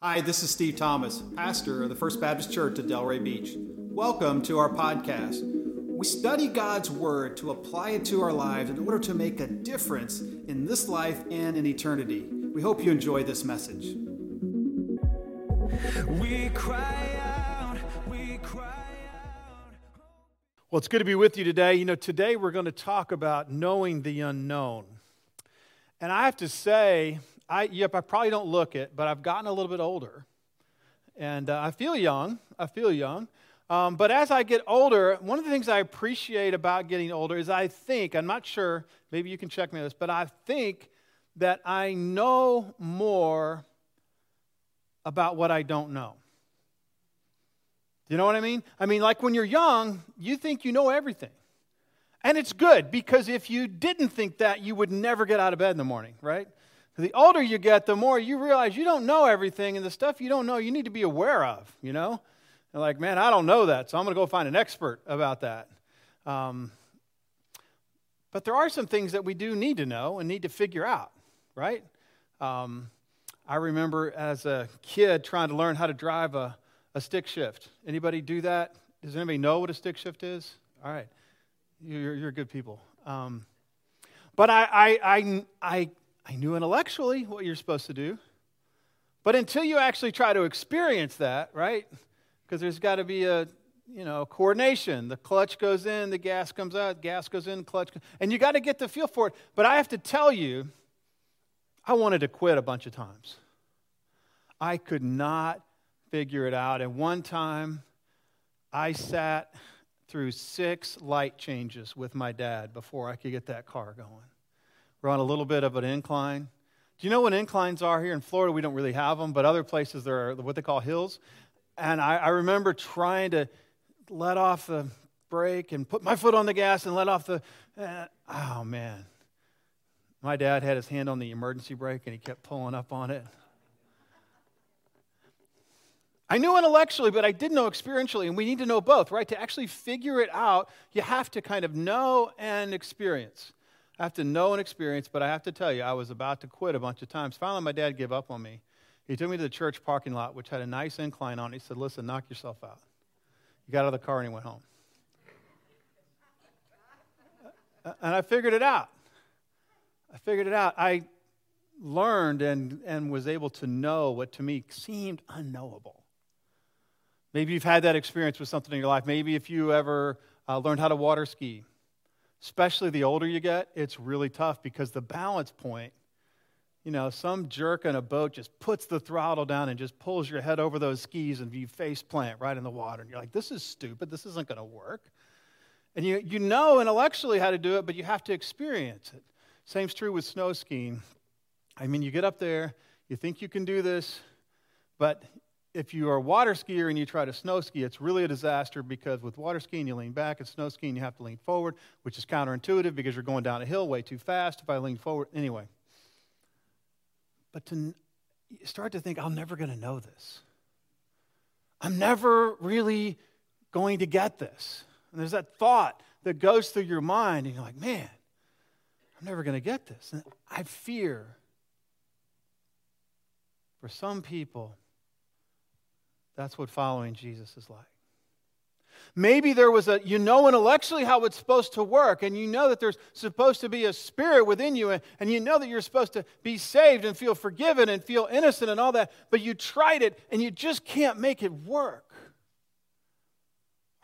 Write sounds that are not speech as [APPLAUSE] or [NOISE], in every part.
Hi, this is Steve Thomas, pastor of the First Baptist Church at Delray Beach. Welcome to our podcast. We study God's Word to apply it to our lives in order to make a difference in this life and in eternity. We hope you enjoy this message. We cry out, we cry out. Well, it's good to be with you today. You know, today we're going to talk about knowing the unknown. And I have to say, I, yep, I probably don't look it, but I've gotten a little bit older. And uh, I feel young. I feel young. Um, but as I get older, one of the things I appreciate about getting older is I think, I'm not sure, maybe you can check me on this, but I think that I know more about what I don't know. Do you know what I mean? I mean, like when you're young, you think you know everything. And it's good because if you didn't think that, you would never get out of bed in the morning, right? The older you get, the more you realize you don't know everything, and the stuff you don't know, you need to be aware of, you know? And like, man, I don't know that, so I'm going to go find an expert about that. Um, but there are some things that we do need to know and need to figure out, right? Um, I remember as a kid trying to learn how to drive a, a stick shift. Anybody do that? Does anybody know what a stick shift is? All right, you're, you're good people. Um, but I, I, I, I I knew intellectually what you're supposed to do. But until you actually try to experience that, right? Because there's got to be a, you know, coordination. The clutch goes in, the gas comes out, gas goes in, clutch, and you got to get the feel for it. But I have to tell you, I wanted to quit a bunch of times. I could not figure it out. And one time, I sat through six light changes with my dad before I could get that car going. We're on a little bit of an incline. Do you know what inclines are here in Florida? We don't really have them, but other places there are what they call hills. And I, I remember trying to let off the brake and put my foot on the gas and let off the. Uh, oh, man. My dad had his hand on the emergency brake and he kept pulling up on it. I knew intellectually, but I didn't know experientially, and we need to know both, right? To actually figure it out, you have to kind of know and experience. I have to know and experience, but I have to tell you, I was about to quit a bunch of times. Finally, my dad gave up on me. He took me to the church parking lot, which had a nice incline on it. He said, Listen, knock yourself out. He got out of the car and he went home. and I figured it out. I figured it out. I learned and, and was able to know what to me seemed unknowable. Maybe you've had that experience with something in your life. Maybe if you ever uh, learned how to water ski, especially the older you get, it's really tough because the balance point, you know, some jerk on a boat just puts the throttle down and just pulls your head over those skis and you face plant right in the water. And you're like, this is stupid. This isn't going to work. And you, you know intellectually how to do it, but you have to experience it. Same's true with snow skiing. I mean, you get up there, you think you can do this, but if you are a water skier and you try to snow ski, it's really a disaster because with water skiing, you lean back, and snow skiing, you have to lean forward, which is counterintuitive because you're going down a hill way too fast if I lean forward. Anyway. But to start to think, I'm never going to know this. I'm never really going to get this. And there's that thought that goes through your mind, and you're like, man, I'm never going to get this. And I fear for some people, that's what following Jesus is like. Maybe there was a, you know intellectually how it's supposed to work, and you know that there's supposed to be a spirit within you, and, and you know that you're supposed to be saved and feel forgiven and feel innocent and all that, but you tried it and you just can't make it work.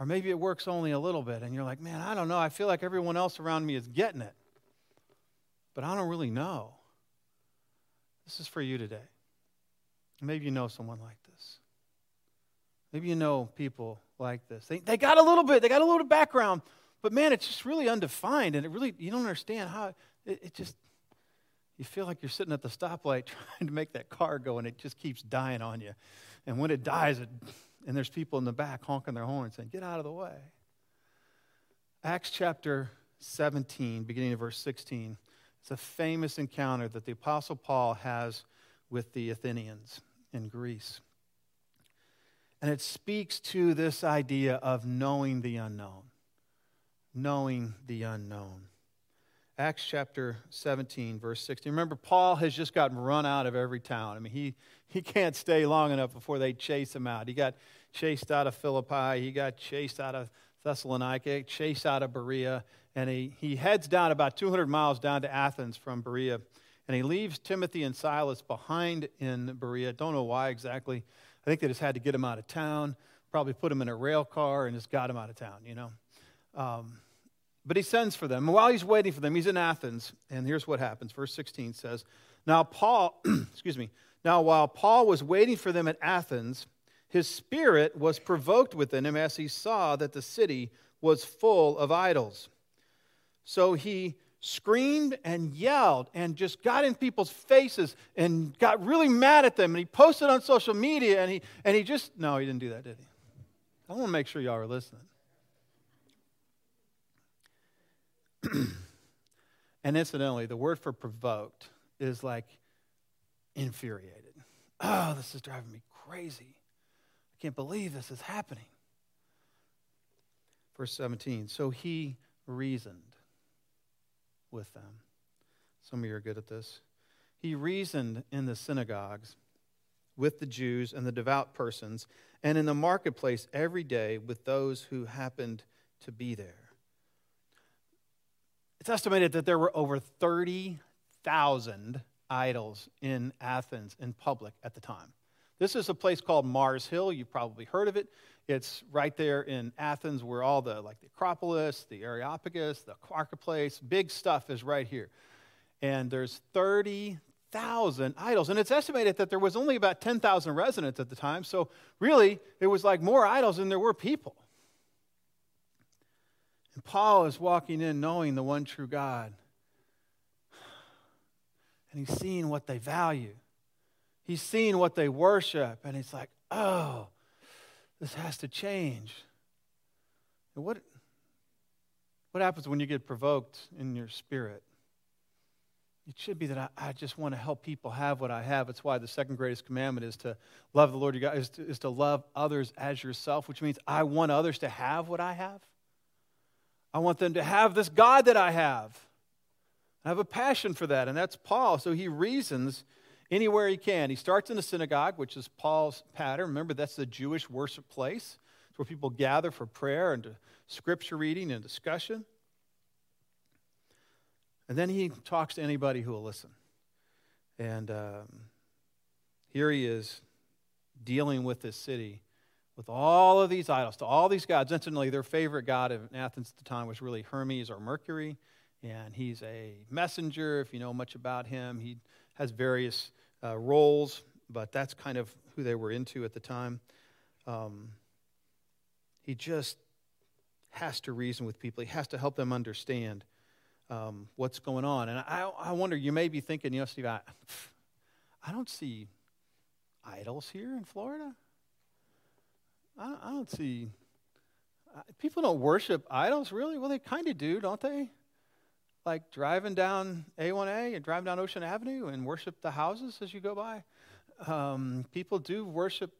Or maybe it works only a little bit, and you're like, man, I don't know. I feel like everyone else around me is getting it, but I don't really know. This is for you today. Maybe you know someone like this. Maybe you know people like this. They, they got a little bit, they got a little background, but man, it's just really undefined, and it really, you don't understand how, it, it just, you feel like you're sitting at the stoplight [LAUGHS] trying to make that car go, and it just keeps dying on you. And when it dies, it, and there's people in the back honking their horns saying, Get out of the way. Acts chapter 17, beginning of verse 16, it's a famous encounter that the Apostle Paul has with the Athenians in Greece. And it speaks to this idea of knowing the unknown. Knowing the unknown. Acts chapter 17, verse 16. Remember, Paul has just gotten run out of every town. I mean, he, he can't stay long enough before they chase him out. He got chased out of Philippi, he got chased out of Thessalonica, chased out of Berea, and he, he heads down about 200 miles down to Athens from Berea. And he leaves Timothy and Silas behind in Berea. Don't know why exactly. I think they just had to get him out of town, probably put him in a rail car and just got him out of town, you know. Um, but he sends for them. And while he's waiting for them, he's in Athens. And here's what happens. Verse 16 says, Now Paul, [CLEARS THROAT] excuse me, now while Paul was waiting for them at Athens, his spirit was provoked within him as he saw that the city was full of idols. So he screamed and yelled and just got in people's faces and got really mad at them. And he posted on social media and he, and he just, no, he didn't do that, did he? I want to make sure y'all are listening. [CLEARS THROAT] and incidentally, the word for provoked is like infuriated. Oh, this is driving me crazy. I can't believe this is happening. Verse 17. So he reasoned with them. Some of you are good at this. He reasoned in the synagogues with the Jews and the devout persons, and in the marketplace every day with those who happened to be there. It's estimated that there were over 30,000 idols in Athens in public at the time. This is a place called Mars Hill. You've probably heard of it. It's right there in Athens where all the, like the Acropolis, the Areopagus, the marketplace, big stuff is right here. And there's 30,000 idols. And it's estimated that there was only about 10,000 residents at the time. So really, it was like more idols than there were people. And Paul is walking in knowing the one true God. And he's seeing what they value. He's seeing what they worship. And he's like, oh, this has to change. What, what happens when you get provoked in your spirit? It should be that I, I, just want to help people have what I have. It's why the second greatest commandment is to love the Lord your God, is to, is to love others as yourself, which means I want others to have what I have. I want them to have this God that I have. I have a passion for that, and that's Paul. So he reasons anywhere he can. He starts in the synagogue, which is Paul's pattern. Remember, that's the Jewish worship place. It's where people gather for prayer and scripture reading and discussion. And then he talks to anybody who will listen. And um, here he is dealing with this city with all of these idols, to all these gods. Incidentally, their favorite god in Athens at the time was really Hermes or Mercury, and he's a messenger. If you know much about him, he has various uh, roles, but that's kind of who they were into at the time. Um, he just has to reason with people, he has to help them understand um, what's going on. And I, I wonder, you may be thinking, you know, Steve, I, I don't see idols here in Florida. I, I don't see. People don't worship idols, really. Well, they kind of do, don't they? Like driving down A1A and driving down Ocean Avenue and worship the houses as you go by. Um, people do worship.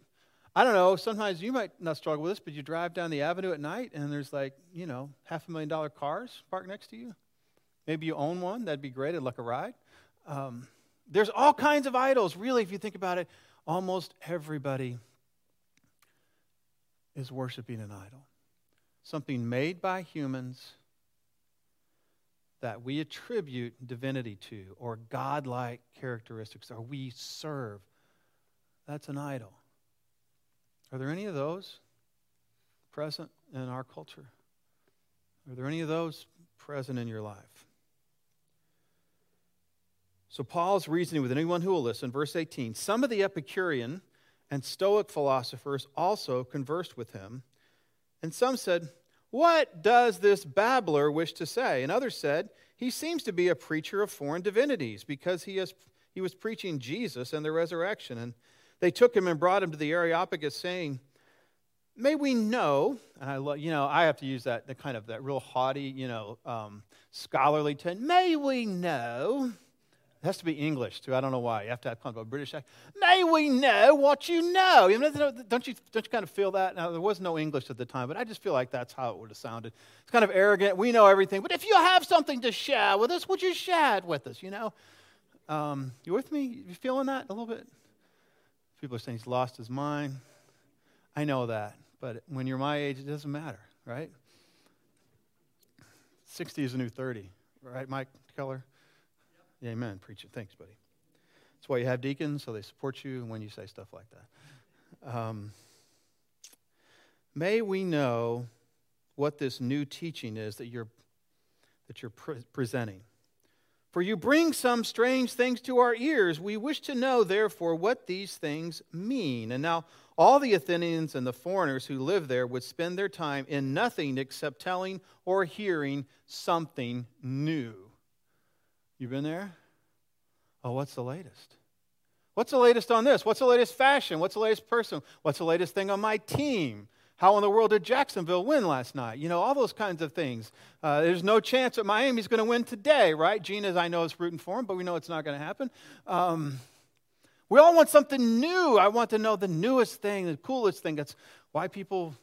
I don't know. Sometimes you might not struggle with this, but you drive down the avenue at night and there's like, you know, half a million dollar cars parked next to you. Maybe you own one. That'd be great. I'd like a ride. Um, there's all kinds of idols, really, if you think about it. Almost everybody is worshiping an idol. Something made by humans that we attribute divinity to, or godlike characteristics, or we serve. That's an idol. Are there any of those present in our culture? Are there any of those present in your life? So Paul's reasoning with anyone who will listen, verse 18. Some of the Epicurean and Stoic philosophers also conversed with him. And some said, What does this babbler wish to say? And others said, He seems to be a preacher of foreign divinities because he, has, he was preaching Jesus and the resurrection. And they took him and brought him to the Areopagus, saying, May we know, and I love, you know, I have to use that, the kind of that real haughty, you know, um, scholarly tone. May we know It has to be English too. I don't know why. You have to have kind of a British accent. May we know what you know? Don't you, don't you kind of feel that? Now, there was no English at the time, but I just feel like that's how it would have sounded. It's kind of arrogant. We know everything. But if you have something to share with us, would you share it with us? You know? Um, you with me? You feeling that a little bit? People are saying he's lost his mind. I know that. But when you're my age, it doesn't matter, right? 60 is a new 30, right, Mike Keller? Amen. Preach it. Thanks, buddy. That's why you have deacons, so they support you when you say stuff like that. Um, may we know what this new teaching is that you're, that you're pre- presenting. For you bring some strange things to our ears. We wish to know, therefore, what these things mean. And now, all the Athenians and the foreigners who live there would spend their time in nothing except telling or hearing something new. You been there? Oh, what's the latest? What's the latest on this? What's the latest fashion? What's the latest person? What's the latest thing on my team? How in the world did Jacksonville win last night? You know, all those kinds of things. Uh, there's no chance that Miami's going to win today, right? Gene, as I know, is rooting for him, but we know it's not going to happen. Um, we all want something new. I want to know the newest thing, the coolest thing. That's why people,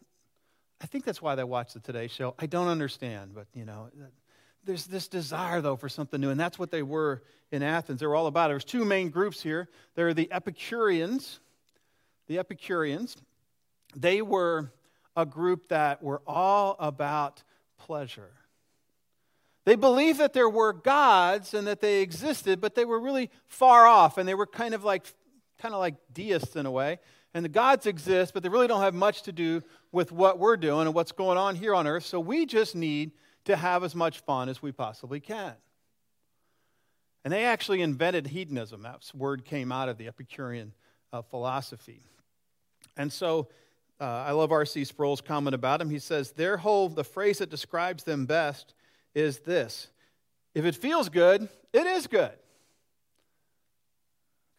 I think that's why they watch the Today Show. I don't understand, but, you know, there's this desire, though, for something new, and that's what they were in Athens. They were all about it. There's two main groups here. There are the Epicureans. The Epicureans, they were a group that were all about pleasure. They believed that there were gods and that they existed, but they were really far off, and they were kind of like kind of like deists in a way. And the gods exist, but they really don't have much to do with what we're doing and what's going on here on earth. So we just need to have as much fun as we possibly can. And they actually invented hedonism. That word came out of the Epicurean uh, philosophy. And so uh, I love R.C. Sproul's comment about him. He says, Their whole, the phrase that describes them best is this If it feels good, it is good.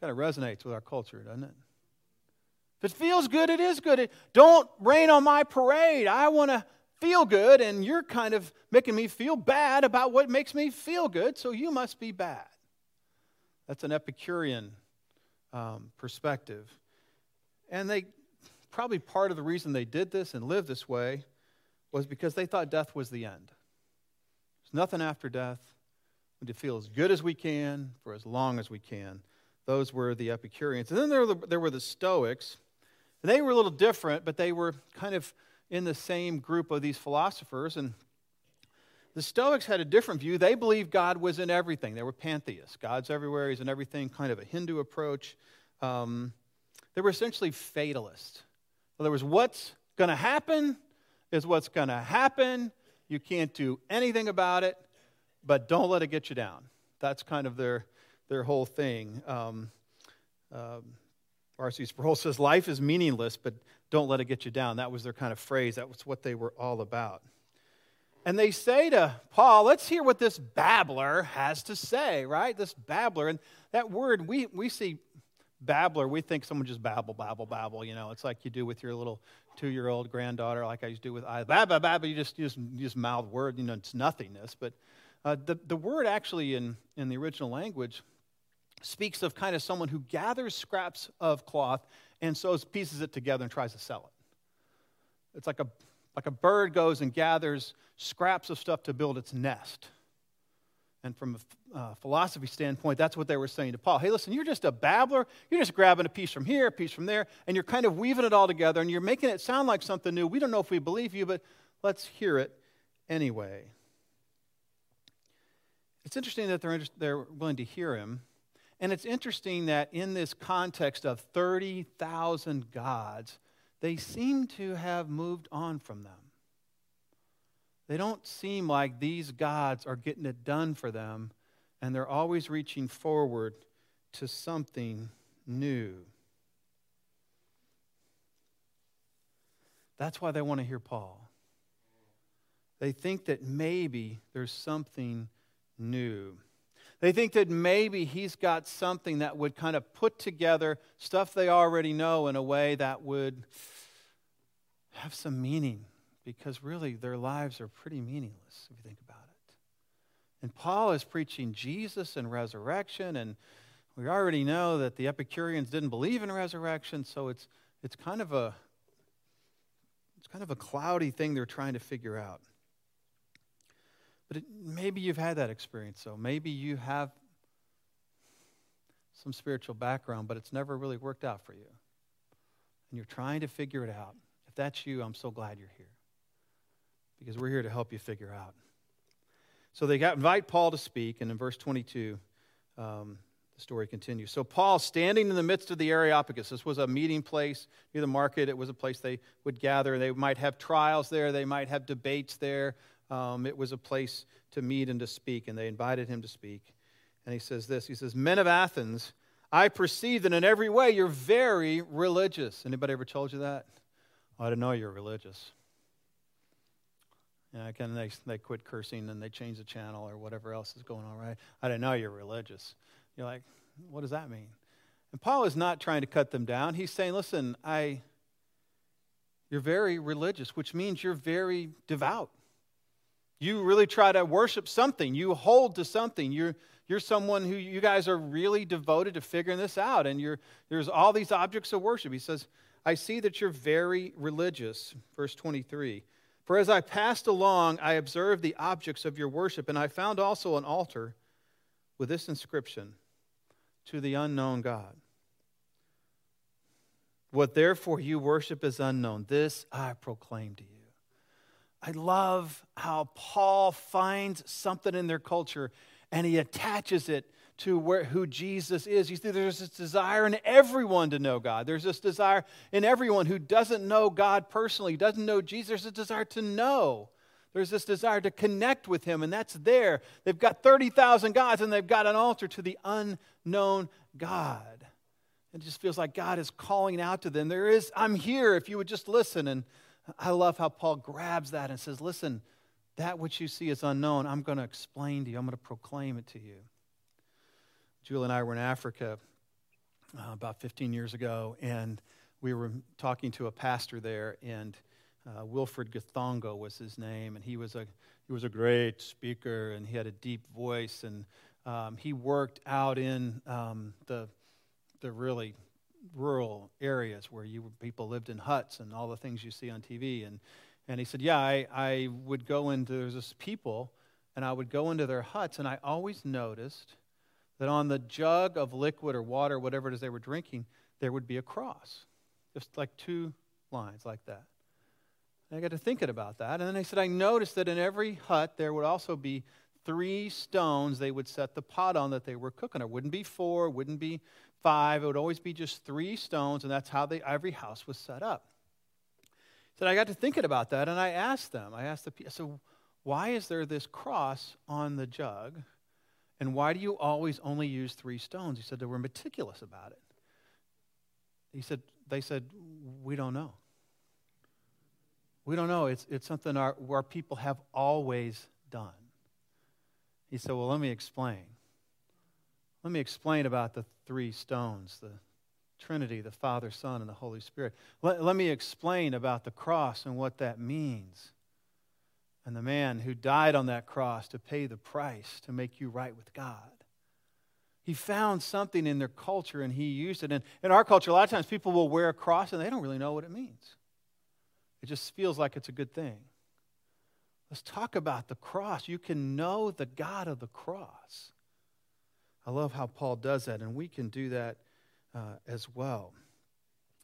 Kind of resonates with our culture, doesn't it? If it feels good, it is good. It, don't rain on my parade. I want to feel good, and you're kind of making me feel bad about what makes me feel good, so you must be bad. That's an Epicurean um, perspective. And they probably part of the reason they did this and lived this way was because they thought death was the end. There's nothing after death. We need to feel as good as we can for as long as we can. Those were the Epicureans. And then there were the, there were the Stoics. And They were a little different, but they were kind of in the same group of these philosophers. And the Stoics had a different view. They believed God was in everything. They were pantheists. God's everywhere, He's in everything, kind of a Hindu approach. Um, they were essentially fatalists. In other words, what's going to happen is what's going to happen. You can't do anything about it, but don't let it get you down. That's kind of their, their whole thing. Um, um, R.C. Sproul says, Life is meaningless, but don't let it get you down. That was their kind of phrase. That was what they were all about. And they say to Paul, let's hear what this babbler has to say, right? This babbler. And that word, we, we see babbler, we think someone just babble, babble, babble. You know, it's like you do with your little two year old granddaughter, like I used to do with I. Babba, babba, you just, you just, you just mouth word, you know, it's nothingness. But uh, the, the word actually in, in the original language speaks of kind of someone who gathers scraps of cloth and sews pieces it together and tries to sell it. It's like a, like a bird goes and gathers scraps of stuff to build its nest. And from a uh, philosophy standpoint, that's what they were saying to Paul. Hey, listen, you're just a babbler. You're just grabbing a piece from here, a piece from there, and you're kind of weaving it all together, and you're making it sound like something new. We don't know if we believe you, but let's hear it anyway. It's interesting that they're, they're willing to hear him and it's interesting that in this context of 30,000 gods, they seem to have moved on from them. They don't seem like these gods are getting it done for them, and they're always reaching forward to something new. That's why they want to hear Paul. They think that maybe there's something new. They think that maybe he's got something that would kind of put together stuff they already know in a way that would have some meaning because really their lives are pretty meaningless if you think about it. And Paul is preaching Jesus and resurrection, and we already know that the Epicureans didn't believe in resurrection, so it's, it's kind of a it's kind of a cloudy thing they're trying to figure out. But it, maybe you've had that experience, so maybe you have some spiritual background, but it's never really worked out for you. And you're trying to figure it out. If that's you, I'm so glad you're here. Because we're here to help you figure out. So they got, invite Paul to speak, and in verse 22, um, the story continues. So Paul, standing in the midst of the Areopagus, this was a meeting place near the market. It was a place they would gather. They might have trials there. They might have debates there. Um, it was a place to meet and to speak, and they invited him to speak. And he says this. He says, "Men of Athens, I perceive that in every way you're very religious." Anybody ever told you that? Oh, I didn't know you're religious. Yeah, and they, they quit cursing and they change the channel or whatever else is going on, right? I didn't know you're religious. You're like, what does that mean? And Paul is not trying to cut them down. He's saying, listen, I, you're very religious, which means you're very devout. You really try to worship something. You hold to something. You're, you're someone who you guys are really devoted to figuring this out. And you're, there's all these objects of worship. He says, I see that you're very religious. Verse 23. For as I passed along, I observed the objects of your worship, and I found also an altar with this inscription to the unknown God. What therefore you worship is unknown. This I proclaim to you. I love how Paul finds something in their culture and he attaches it to where, who Jesus is. You see, there's this desire in everyone to know God. There's this desire in everyone who doesn't know God personally, doesn't know Jesus. There's a desire to know. There's this desire to connect with Him, and that's there. They've got 30,000 gods, and they've got an altar to the unknown God. It just feels like God is calling out to them. There is, I'm here if you would just listen. And I love how Paul grabs that and says, Listen, that which you see is unknown. I'm going to explain to you, I'm going to proclaim it to you. Julie and I were in Africa uh, about 15 years ago, and we were talking to a pastor there, and uh, Wilfred Gathongo was his name, and he was a he was a great speaker, and he had a deep voice, and um, he worked out in um, the the really rural areas where you people lived in huts and all the things you see on TV, and and he said, yeah, I I would go into there's this people, and I would go into their huts, and I always noticed that on the jug of liquid or water, whatever it is they were drinking, there would be a cross, just like two lines like that. And I got to thinking about that. And then they said, I noticed that in every hut there would also be three stones they would set the pot on that they were cooking. It wouldn't be four, wouldn't be five. It would always be just three stones, and that's how they, every house was set up. So I got to thinking about that, and I asked them, I asked the people, so why is there this cross on the jug? And why do you always only use three stones? He said they were meticulous about it. He said, they said, we don't know. We don't know. It's, it's something our, our people have always done. He said, Well, let me explain. Let me explain about the three stones, the Trinity, the Father, Son, and the Holy Spirit. Let, let me explain about the cross and what that means. And the man who died on that cross to pay the price to make you right with God. He found something in their culture and he used it. And in our culture, a lot of times people will wear a cross and they don't really know what it means. It just feels like it's a good thing. Let's talk about the cross. You can know the God of the cross. I love how Paul does that, and we can do that uh, as well.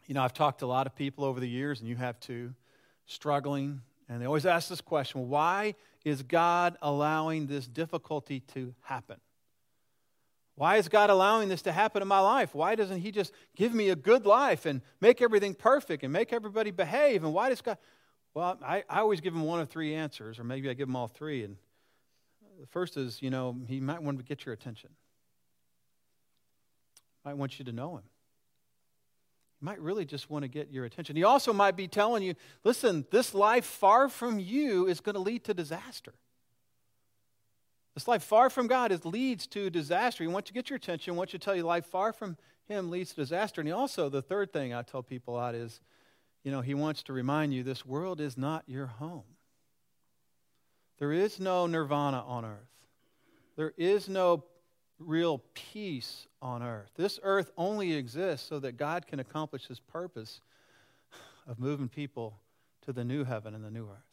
You know, I've talked to a lot of people over the years, and you have too, struggling, and they always ask this question why is God allowing this difficulty to happen? Why is God allowing this to happen in my life? Why doesn't He just give me a good life and make everything perfect and make everybody behave? And why does God. Well, I, I always give Him one of three answers, or maybe I give Him all three. And the first is, you know, He might want to get your attention, might want you to know Him. He might really just want to get your attention. He also might be telling you, listen, this life far from you is going to lead to disaster. This life far from God is, leads to disaster. He wants to get your attention, wants you to tell you life far from Him leads to disaster. And he also, the third thing I tell people a lot is, you know, He wants to remind you this world is not your home. There is no nirvana on earth. there is no real peace on earth. This earth only exists so that God can accomplish his purpose of moving people to the new heaven and the new earth.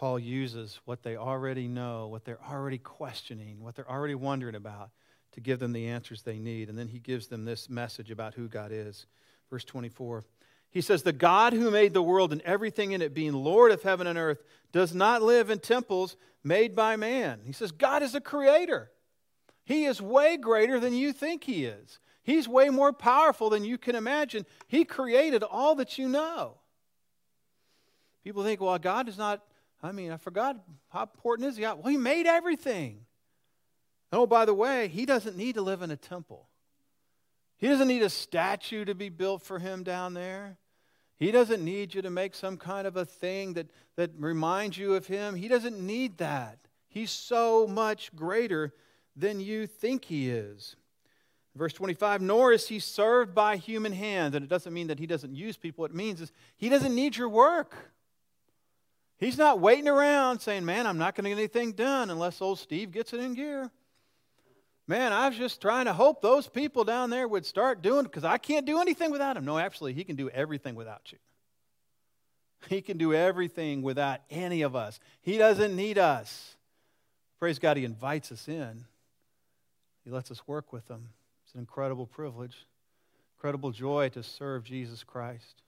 Paul uses what they already know, what they're already questioning, what they're already wondering about, to give them the answers they need. And then he gives them this message about who God is. Verse 24. He says, The God who made the world and everything in it, being Lord of heaven and earth, does not live in temples made by man. He says, God is a creator. He is way greater than you think he is. He's way more powerful than you can imagine. He created all that you know. People think, well, God is not I mean, I forgot how important is he? Well, he made everything. Oh, by the way, he doesn't need to live in a temple. He doesn't need a statue to be built for him down there. He doesn't need you to make some kind of a thing that, that reminds you of him. He doesn't need that. He's so much greater than you think he is. Verse 25, nor is he served by human hands. And it doesn't mean that he doesn't use people. What it means is he doesn't need your work. He's not waiting around saying, Man, I'm not going to get anything done unless old Steve gets it in gear. Man, I was just trying to hope those people down there would start doing because I can't do anything without him. No, actually, he can do everything without you. He can do everything without any of us. He doesn't need us. Praise God, He invites us in. He lets us work with Him. It's an incredible privilege, incredible joy to serve Jesus Christ.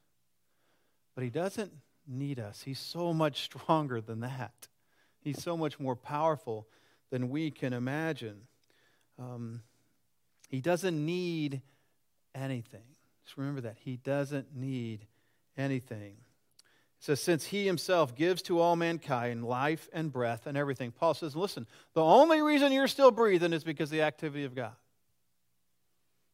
But He doesn't need us. He's so much [LAUGHS] stronger than that. He's so much more powerful than we can imagine. Um, he doesn't need anything. Just remember that. He doesn't need anything. It says, since he himself gives to all mankind life and breath and everything. Paul says, listen, the only reason you're still breathing is because of the activity of God.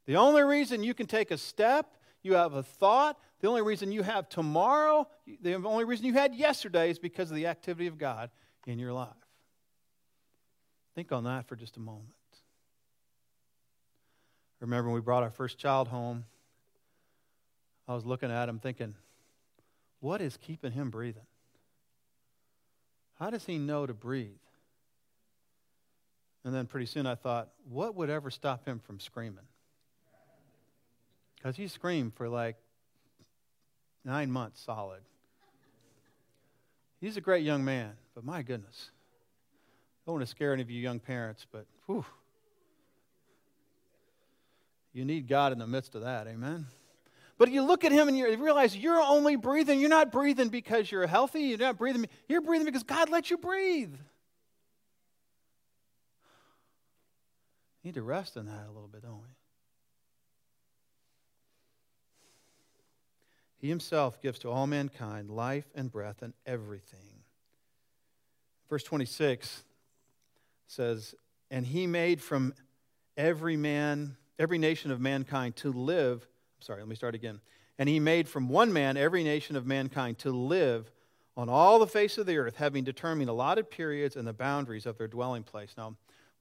The only reason you can take a step, you have a thought, the only reason you have tomorrow, the only reason you had yesterday is because of the activity of God in your life. Think on that for just a moment. Remember when we brought our first child home, I was looking at him thinking, what is keeping him breathing? How does he know to breathe? And then pretty soon I thought, what would ever stop him from screaming? Because he screamed for like Nine months solid. He's a great young man, but my goodness. I don't want to scare any of you young parents, but whew. You need God in the midst of that, amen? But you look at him and you realize you're only breathing. You're not breathing because you're healthy. You're not breathing. You're breathing because God let you breathe. You need to rest in that a little bit, don't we? He himself gives to all mankind life and breath and everything. Verse 26 says, And he made from every man, every nation of mankind to live. I'm sorry, let me start again. And he made from one man every nation of mankind to live on all the face of the earth, having determined allotted periods and the boundaries of their dwelling place. Now,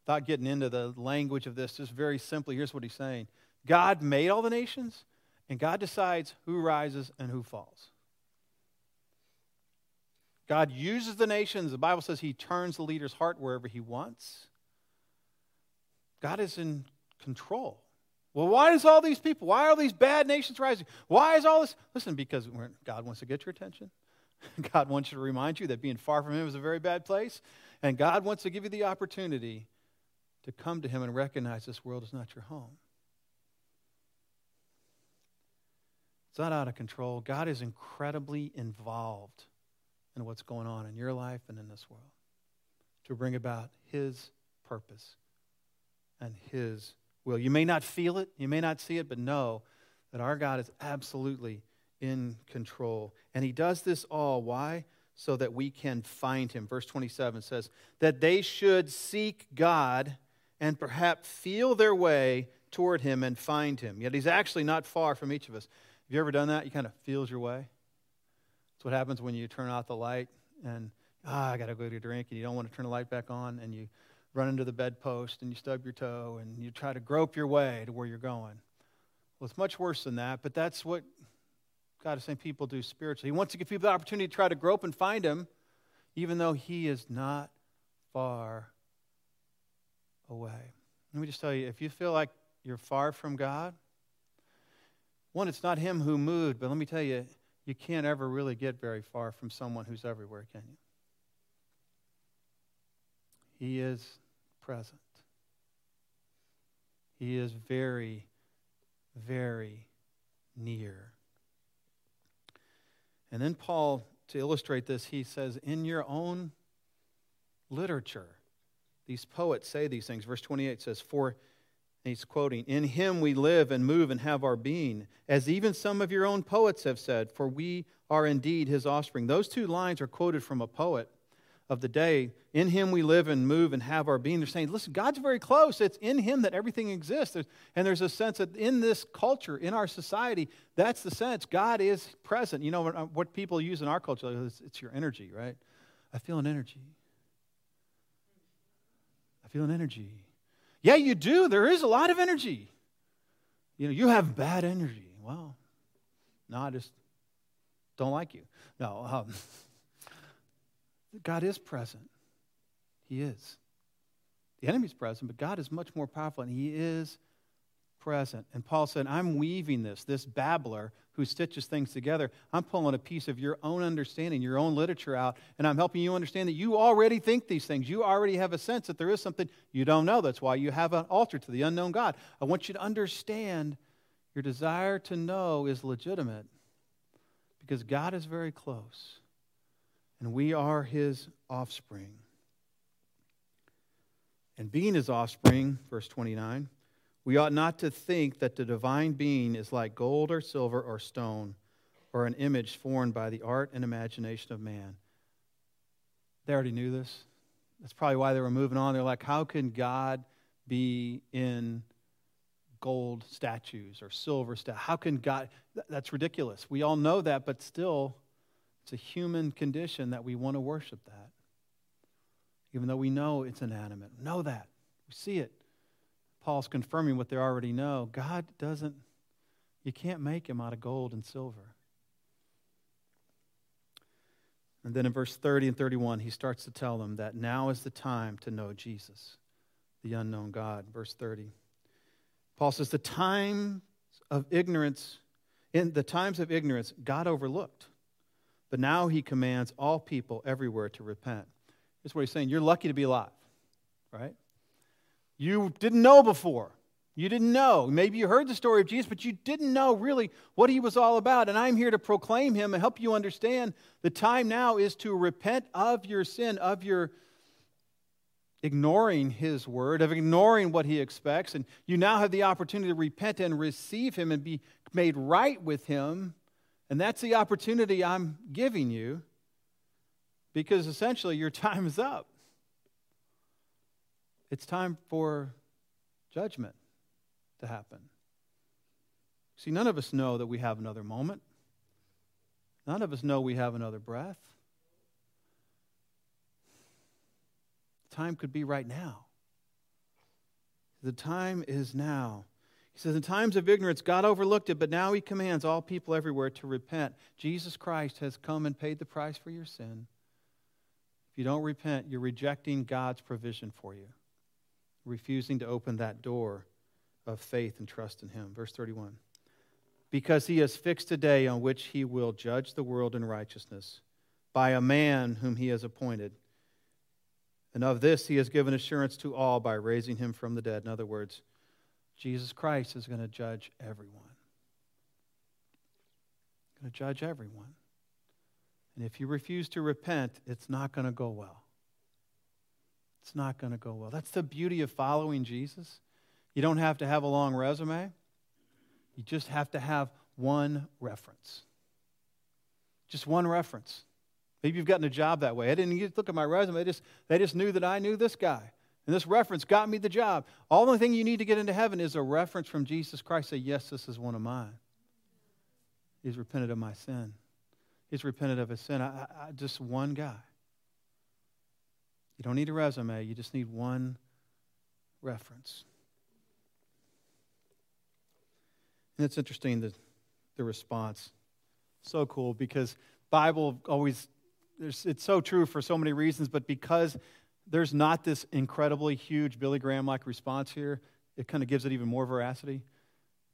without getting into the language of this, just very simply, here's what he's saying God made all the nations, and God decides who rises and who falls. God uses the nations. The Bible says he turns the leader's heart wherever he wants. God is in control. Well, why does all these people, why are these bad nations rising? Why is all this? Listen, because God wants to get your attention. [LAUGHS] God wants you to remind you that being far from him is a very bad place. And God wants to give you the opportunity to come to him and recognize this world is not your home. It's not out of control. God is incredibly involved in what's going on in your life and in this world to bring about His purpose and His will. You may not feel it, you may not see it, but know that our God is absolutely in control. And He does this all. Why? So that we can find Him. Verse 27 says, that they should seek God and perhaps feel their way toward Him and find Him. Yet He's actually not far from each of us. Have you ever done that? You kind of feels your way. That's what happens when you turn out the light and, ah, I got to go get a drink, and you don't want to turn the light back on, and you run into the bedpost and you stub your toe and you try to grope your way to where you're going. Well, it's much worse than that, but that's what God is saying people do spiritually. He wants to give people the opportunity to try to grope and find Him, even though He is not far away. Let me just tell you if you feel like you're far from God, one, it's not Him who moved, but let me tell you, you can't ever really get very far from someone who's everywhere, can you? He is present. He is very, very near. And then Paul, to illustrate this, he says, in your own literature, these poets say these things. Verse 28 says, For, he's quoting, In him we live and move and have our being, as even some of your own poets have said, for we are indeed his offspring. Those two lines are quoted from a poet of the day. In him we live and move and have our being. They're saying, listen, God's very close. It's in him that everything exists. And there's a sense that in this culture, in our society, that's the sense. God is present. You know uh, what people use in our culture? It's your energy, right? I feel an energy. I feel an energy. Yeah, you do. There is a lot of energy. You know, you have bad energy. Well, no, I just don't like you. No, um, God is present. He is. The enemy's present, but God is much more powerful, and He is present. And Paul said, I'm weaving this, this babbler who stitches things together. I'm pulling a piece of your own understanding, your own literature out, and I'm helping you understand that you already think these things. You already have a sense that there is something you don't know. That's why you have an altar to the unknown God. I want you to understand your desire to know is legitimate because God is very close and we are his offspring. And being his offspring, verse 29, we ought not to think that the divine being is like gold or silver or stone or an image formed by the art and imagination of man. They already knew this. That's probably why they were moving on. They're like, how can God be in gold statues or silver statues? How can God? That's ridiculous. We all know that, but still, it's a human condition that we want to worship that. Even though we know it's inanimate. Know that. We see it. Paul's confirming what they already know. God doesn't, you can't make him out of gold and silver. And then in verse 30 and 31, he starts to tell them that now is the time to know Jesus, the unknown God. Verse 30. Paul says, The times of ignorance, in the times of ignorance, God overlooked. But now he commands all people everywhere to repent. Here's what he's saying You're lucky to be alive, right? You didn't know before. You didn't know. Maybe you heard the story of Jesus, but you didn't know really what he was all about. And I'm here to proclaim him and help you understand the time now is to repent of your sin, of your ignoring his word, of ignoring what he expects. And you now have the opportunity to repent and receive him and be made right with him and that's the opportunity I'm giving you because essentially your [LAUGHS] time is up. It's time for judgment to happen. See, none of us know that we have another moment. None of us know we have another breath. Time could be right now. The time is now. He says, In times of ignorance, God overlooked it, but now He commands all people everywhere to repent. Jesus Christ has come and paid the price for your sin. If you don't repent, you're rejecting God's provision for you, refusing to open that door of faith and trust in Him. Verse 31 Because He has fixed a day on which He will judge the world in righteousness by a man whom He has appointed. And of this He has given assurance to all by raising Him from the dead. In other words, Jesus Christ is going to judge everyone. Going to judge everyone. And if you refuse to repent, it's not going to go well. It's not going to go well. That's the beauty of following Jesus. You don't have to have a long resume. You just have to have one reference. Just one reference. Maybe you've gotten a job that way. I didn't look at my resume. They just, they just knew that I knew this guy. And this reference got me the job. All the thing you need to get into heaven is a reference from Jesus Christ. Say, yes, this is one of mine. He's repented of my sin. He's repented of his sin. I, I, just one guy. You don't need a resume. You just need one reference. And it's interesting that the response. So cool because Bible always it's so true for so many reasons, but because there's not this incredibly huge Billy Graham like response here, it kind of gives it even more veracity.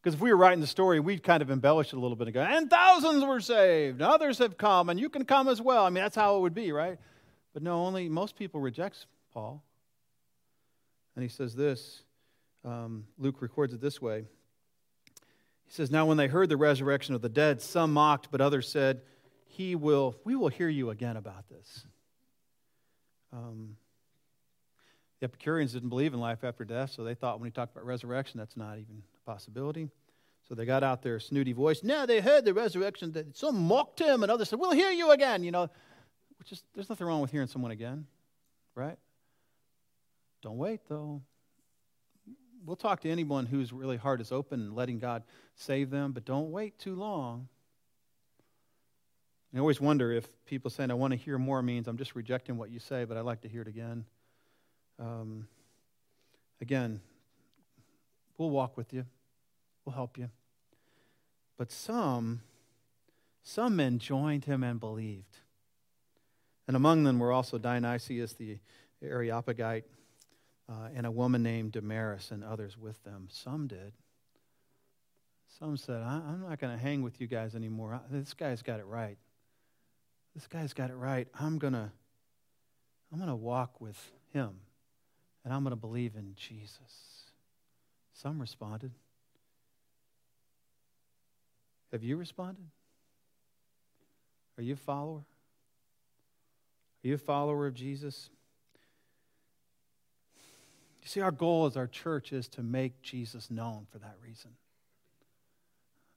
Because if we were writing the story, we'd kind of embellish it a little bit and go, and thousands were saved, others have come, and you can come as well. I mean, that's how it would be, right? But no, only most people rejects Paul. And he says this, um, Luke records it this way. He says, Now when they heard the resurrection of the dead, some mocked, but others said, He will, we will hear you again about this. Um, the Epicureans didn't believe in life after death, so they thought when he talked about resurrection, that's not even a possibility. So they got out their snooty voice. Now they heard the resurrection. Some mocked him, and others said, "We'll hear you again." You know, which is there's nothing wrong with hearing someone again, right? Don't wait though. We'll talk to anyone whose really heart is open and letting God save them, but don't wait too long. I always wonder if people saying, I want to hear more means I'm just rejecting what you say, but I'd like to hear it again. Um, again, we'll walk with you, we'll help you. But some, some men joined him and believed. And among them were also Dionysius the Areopagite uh, and a woman named Damaris and others with them. Some did. Some said, I'm not going to hang with you guys anymore. This guy's got it right. This guy's got it right. I'm going to I'm going to walk with him and I'm going to believe in Jesus. Some responded. Have you responded? Are you a follower? Are you a follower of Jesus? You see, our goal as our church is to make Jesus known for that reason.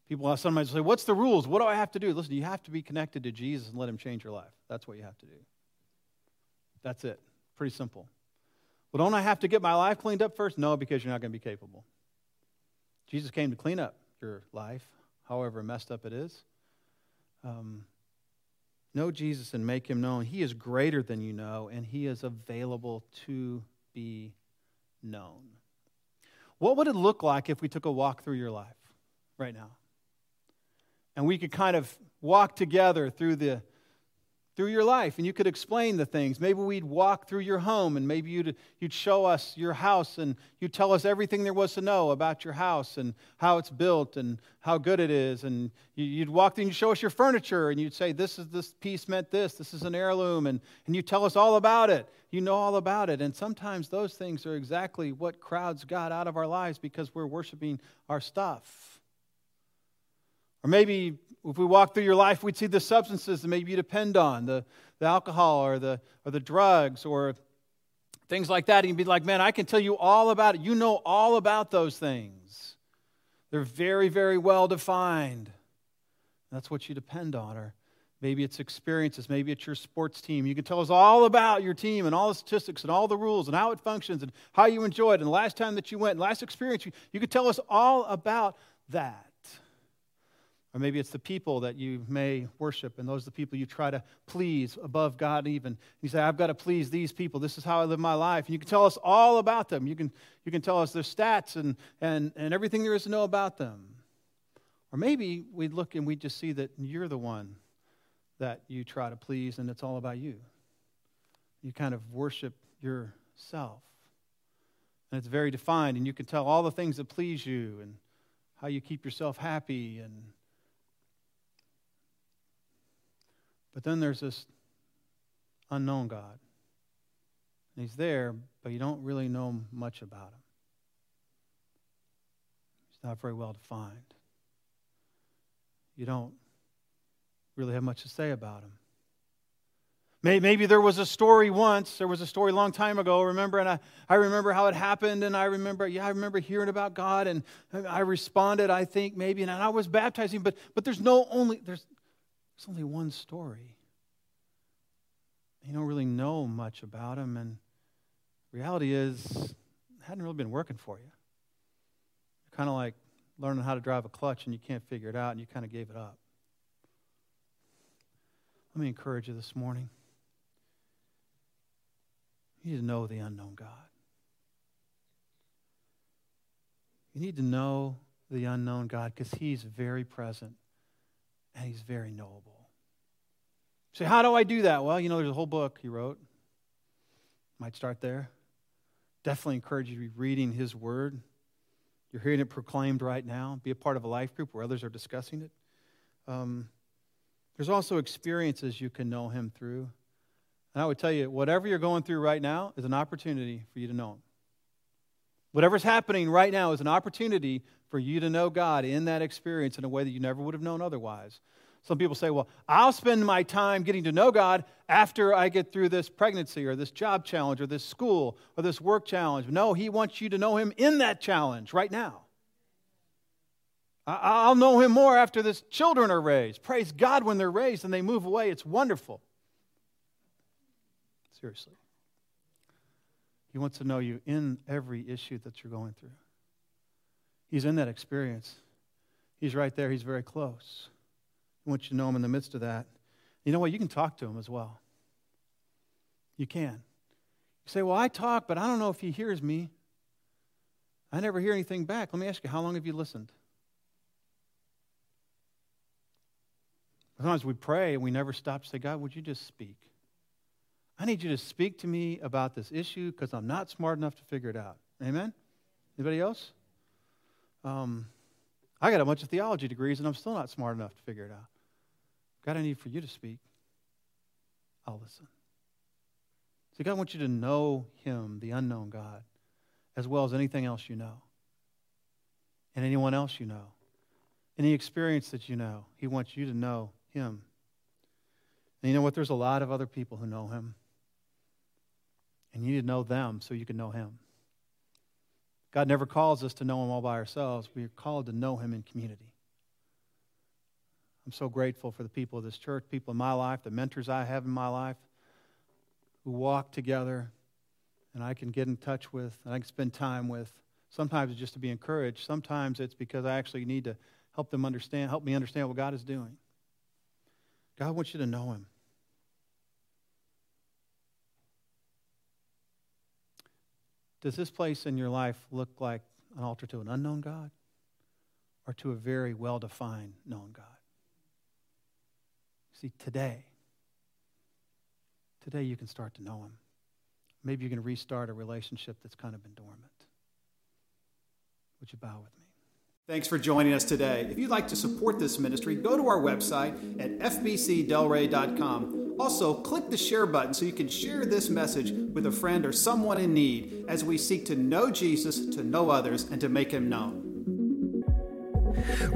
People sometimes say, What's the rules? What do I have to do? Listen, you have to be connected to Jesus and let him change your life. That's what you have to do. That's it. Pretty simple. Well, don't I have to get my life cleaned up first? No, because you're not going to be capable. Jesus came to clean up your life, however messed up it is. Um, know Jesus and make him known. He is greater than you know, and he is available to be known. What would it look like if we took a walk through your life right now? And we could kind of walk together through the through your life and you could explain the things. Maybe we'd walk through your home and maybe you'd, you'd show us your house and you'd tell us everything there was to know about your house and how it's built and how good it is. And you'd walk through and you'd show us your furniture and you'd say, This is this piece meant this, this is an heirloom, and, and you tell us all about it. You know all about it. And sometimes those things are exactly what crowds got out of our lives because we're worshiping our stuff. Or maybe if we walk through your life, we'd see the substances that maybe you depend on, the, the alcohol or the, or the drugs or things like that. And you'd be like, man, I can tell you all about it. You know all about those things. They're very, very well defined. That's what you depend on. Or maybe it's experiences. Maybe it's your sports team. You can tell us all about your team and all the statistics and all the rules and how it functions and how you enjoy it and the last time that you went and last experience. You, you could tell us all about that. Or maybe it's the people that you may worship, and those are the people you try to please above God, even. You say, I've got to please these people. This is how I live my life. And you can tell us all about them. You can, you can tell us their stats and, and, and everything there is to know about them. Or maybe we look and we just see that you're the one that you try to please, and it's all about you. You kind of worship yourself. And it's very defined, and you can tell all the things that please you and how you keep yourself happy and But then there's this unknown God. And he's there, but you don't really know much about him. He's not very well defined. You don't really have much to say about him. Maybe there was a story once, there was a story a long time ago, remember, and I, I remember how it happened, and I remember, yeah, I remember hearing about God, and I responded, I think, maybe, and I was baptizing, but, but there's no only, there's, there's only one story. You don't really know much about him, and reality is, it hadn't really been working for you. You're kind of like learning how to drive a clutch and you can't figure it out, and you kind of gave it up. Let me encourage you this morning. You need to know the unknown God. You need to know the unknown God because He's very present and he's very knowable. Say, so how do I do that? Well, you know, there's a whole book he wrote. Might start there. Definitely encourage you to be reading his word. You're hearing it proclaimed right now. Be a part of a life group where others are discussing it. Um, there's also experiences you can know him through. And I would tell you, whatever you're going through right now is an opportunity for you to know him. Whatever's happening right now is an opportunity for you to know God in that experience in a way that you never would have known otherwise. Some people say, well, I'll spend my time getting to know God after I get through this pregnancy or this job challenge or this school or this work challenge. No, He wants you to know Him in that challenge right now. I'll know him more after this children are raised. Praise God when they're raised and they move away. It's wonderful. Seriously. He wants to know you in every issue that you're going through. He's in that experience. He's right there. He's very close. He wants you to know him in the midst of that. You know what? You can talk to him as well. You can. You say, Well, I talk, but I don't know if he hears me. I never hear anything back. Let me ask you, how long have you listened? Sometimes we pray and we never stop to say, God, would you just speak? I need you to speak to me about this issue because I'm not smart enough to figure it out. Amen? Anybody else? Um, I got a bunch of theology degrees and I'm still not smart enough to figure it out. God, I need for you to speak. I'll listen. See, God wants you to know Him, the unknown God, as well as anything else you know and anyone else you know. Any experience that you know, He wants you to know him. And you know what? There's a lot of other people who know him. And you need to know them so you can know him. God never calls us to know him all by ourselves. We are called to know him in community. I'm so grateful for the people of this church, people in my life, the mentors I have in my life who walk together and I can get in touch with and I can spend time with. Sometimes it's just to be encouraged. Sometimes it's because I actually need to help them understand, help me understand what God is doing. God wants you to know Him. Does this place in your life look like an altar to an unknown God or to a very well defined known God? See, today, today you can start to know Him. Maybe you can restart a relationship that's kind of been dormant. Would you bow with me? Thanks for joining us today. If you'd like to support this ministry, go to our website at fbcdelray.com. Also, click the share button so you can share this message with a friend or someone in need as we seek to know Jesus, to know others, and to make him known.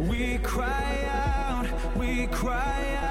We cry out, we cry out.